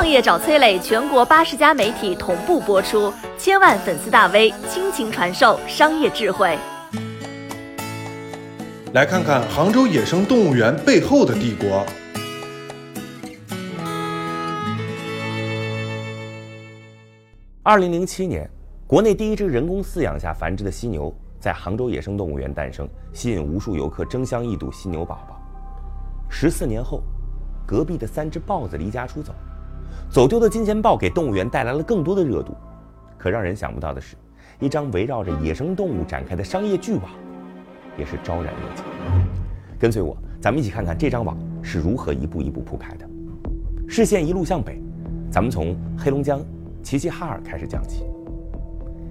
创业找崔磊，全国八十家媒体同步播出，千万粉丝大 V 倾情传授商业智慧。来看看杭州野生动物园背后的帝国。二零零七年，国内第一只人工饲养下繁殖的犀牛在杭州野生动物园诞生，吸引无数游客争相一睹犀牛宝宝。十四年后，隔壁的三只豹子离家出走，走丢的金钱豹给动物园带来了更多的热度。可让人想不到的是，一张围绕着野生动物展开的商业巨网，也是昭然若揭。跟随我，咱们一起看看这张网是如何一步一步铺开的。视线一路向北，咱们从黑龙江。齐齐哈尔开始讲起。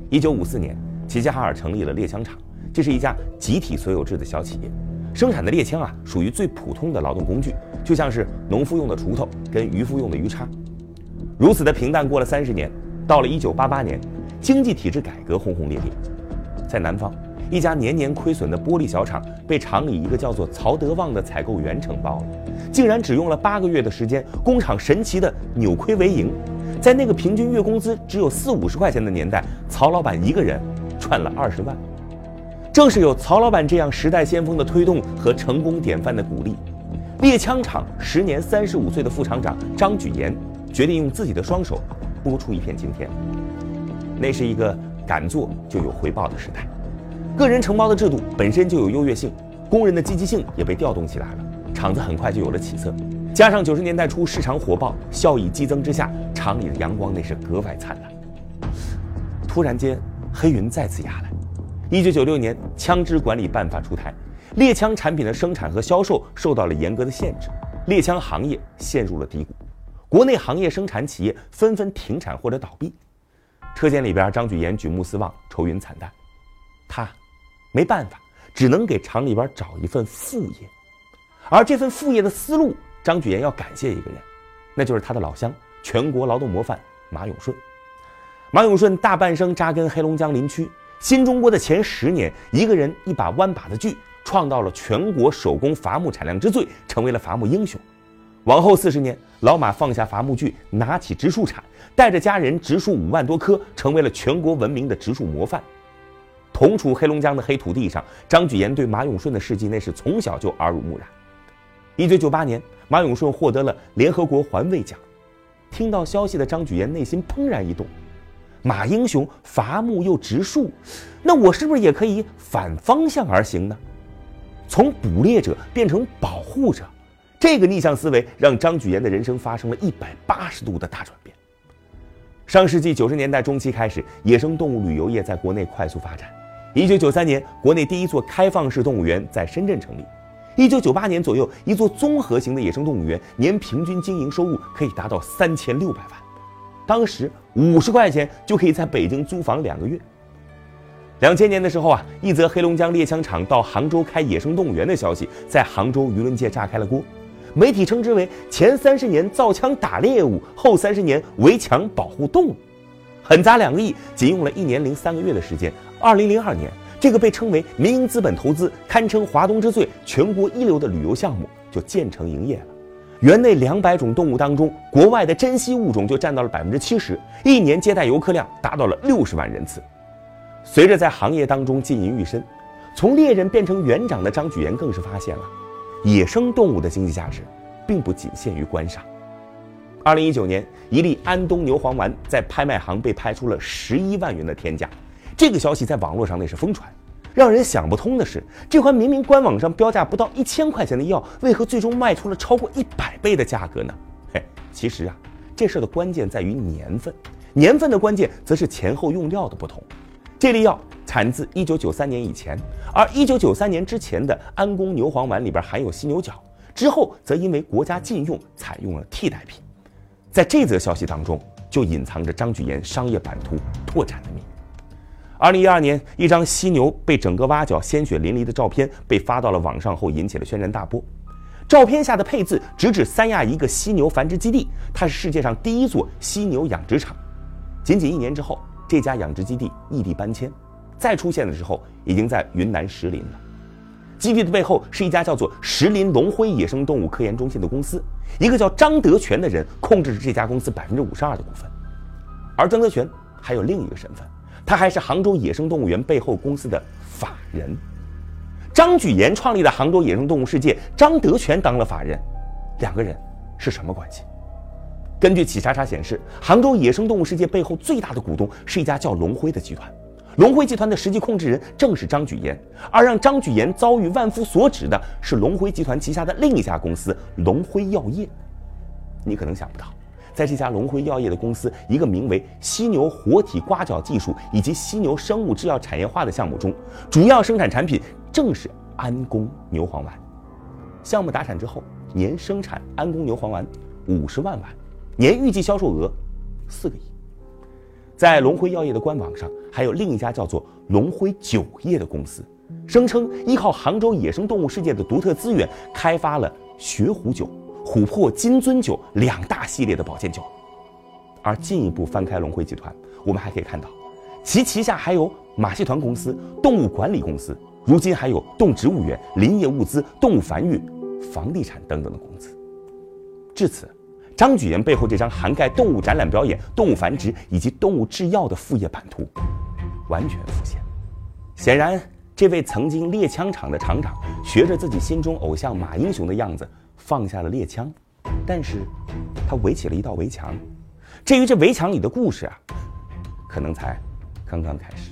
一九五四年，齐齐哈尔成立了猎枪厂，这是一家集体所有制的小企业，生产的猎枪啊，属于最普通的劳动工具，就像是农夫用的锄头跟渔夫用的鱼叉。如此的平淡过了三十年，到了一九八八年，经济体制改革轰轰烈烈，在南方，一家年年亏损的玻璃小厂被厂里一个叫做曹德旺的采购员承包了，竟然只用了八个月的时间，工厂神奇的扭亏为盈。在那个平均月工资只有四五十块钱的年代，曹老板一个人赚了二十万。正是有曹老板这样时代先锋的推动和成功典范的鼓励，猎枪厂时年三十五岁的副厂长张举岩决定用自己的双手拨出一片青天。那是一个敢做就有回报的时代，个人承包的制度本身就有优越性，工人的积极性也被调动起来了，厂子很快就有了起色。加上九十年代初市场火爆，效益激增之下，厂里的阳光那是格外灿烂。突然间，黑云再次压来。一九九六年，枪支管理办法出台，猎枪产品的生产和销售受到了严格的限制，猎枪行业陷入了低谷，国内行业生产企业纷纷停产或者倒闭。车间里边，张举岩举目四望，愁云惨淡。他没办法，只能给厂里边找一份副业，而这份副业的思路。张举岩要感谢一个人，那就是他的老乡，全国劳动模范马永顺。马永顺大半生扎根黑龙江林区，新中国的前十年，一个人一把弯把子锯，创造了全国手工伐木产量之最，成为了伐木英雄。往后四十年，老马放下伐木锯，拿起植树铲，带着家人植树五万多棵，成为了全国闻名的植树模范。同处黑龙江的黑土地上，张举岩对马永顺的事迹那是从小就耳濡目染。一九九八年。马永顺获得了联合国环卫奖，听到消息的张举岩内心怦然一动，马英雄伐木又植树，那我是不是也可以反方向而行呢？从捕猎者变成保护者，这个逆向思维让张举岩的人生发生了一百八十度的大转变。上世纪九十年代中期开始，野生动物旅游业在国内快速发展。一九九三年，国内第一座开放式动物园在深圳成立。一九九八年左右，一座综合型的野生动物园年平均经营收入可以达到三千六百万。当时五十块钱就可以在北京租房两个月。两千年的时候啊，一则黑龙江猎枪厂到杭州开野生动物园的消息在杭州舆论界炸开了锅，媒体称之为前三十年造枪打猎物，后三十年围墙保护动物，狠砸两个亿，仅用了一年零三个月的时间。二零零二年。这个被称为民营资本投资、堪称华东之最、全国一流的旅游项目就建成营业了。园内两百种动物当中，国外的珍稀物种就占到了百分之七十，一年接待游客量达到了六十万人次。随着在行业当中浸淫愈深，从猎人变成园长的张举岩更是发现了，野生动物的经济价值，并不仅限于观赏。二零一九年，一粒安东牛黄丸在拍卖行被拍出了十一万元的天价。这个消息在网络上那是疯传，让人想不通的是，这款明明官网上标价不到一千块钱的药，为何最终卖出了超过一百倍的价格呢？嘿，其实啊，这事儿的关键在于年份，年份的关键则是前后用料的不同。这粒药产自一九九三年以前，而一九九三年之前的安宫牛黄丸里边含有犀牛角，之后则因为国家禁用，采用了替代品。在这则消息当中，就隐藏着张举岩商业版图拓展的秘密。二零一二年，一张犀牛被整个挖角、鲜血淋漓的照片被发到了网上后，引起了轩然大波。照片下的配字直指三亚一个犀牛繁殖基地，它是世界上第一座犀牛养殖场。仅仅一年之后，这家养殖基地异地搬迁，再出现的时候已经在云南石林了。基地的背后是一家叫做石林龙辉野生动物科研中心的公司，一个叫张德全的人控制着这家公司百分之五十二的股份。而张德全还有另一个身份，他还是杭州野生动物园背后公司的法人。张举岩创立的杭州野生动物世界，张德全当了法人，两个人是什么关系？根据企查查显示，杭州野生动物世界背后最大的股东是一家叫龙辉的集团。龙辉集团的实际控制人正是张举岩，而让张举岩遭遇万夫所指的是龙辉集团旗下的另一家公司龙辉药业。你可能想不到，在这家龙辉药业的公司一个名为犀牛活体刮角技术以及犀牛生物制药产业化的项目中，主要生产产品正是安宫牛黄丸。项目达产之后，年生产安宫牛黄丸五十万碗，年预计销售额四个亿。在龙辉药业的官网上，还有另一家叫做龙辉酒业的公司，声称依靠杭州野生动物世界的独特资源，开发了雪虎酒、琥珀金樽酒两大系列的保健酒。而进一步翻开龙辉集团，我们还可以看到，其旗下还有马戏团公司、动物管理公司，如今还有动植物园、林业物资、动物繁育、房地产等等的公司。至此。张举岩背后这张涵盖动物展览表演、动物繁殖以及动物制药的副业版图，完全浮现。显然，这位曾经猎枪厂的厂长，学着自己心中偶像马英雄的样子，放下了猎枪，但是，他围起了一道围墙。至于这围墙里的故事啊，可能才刚刚开始。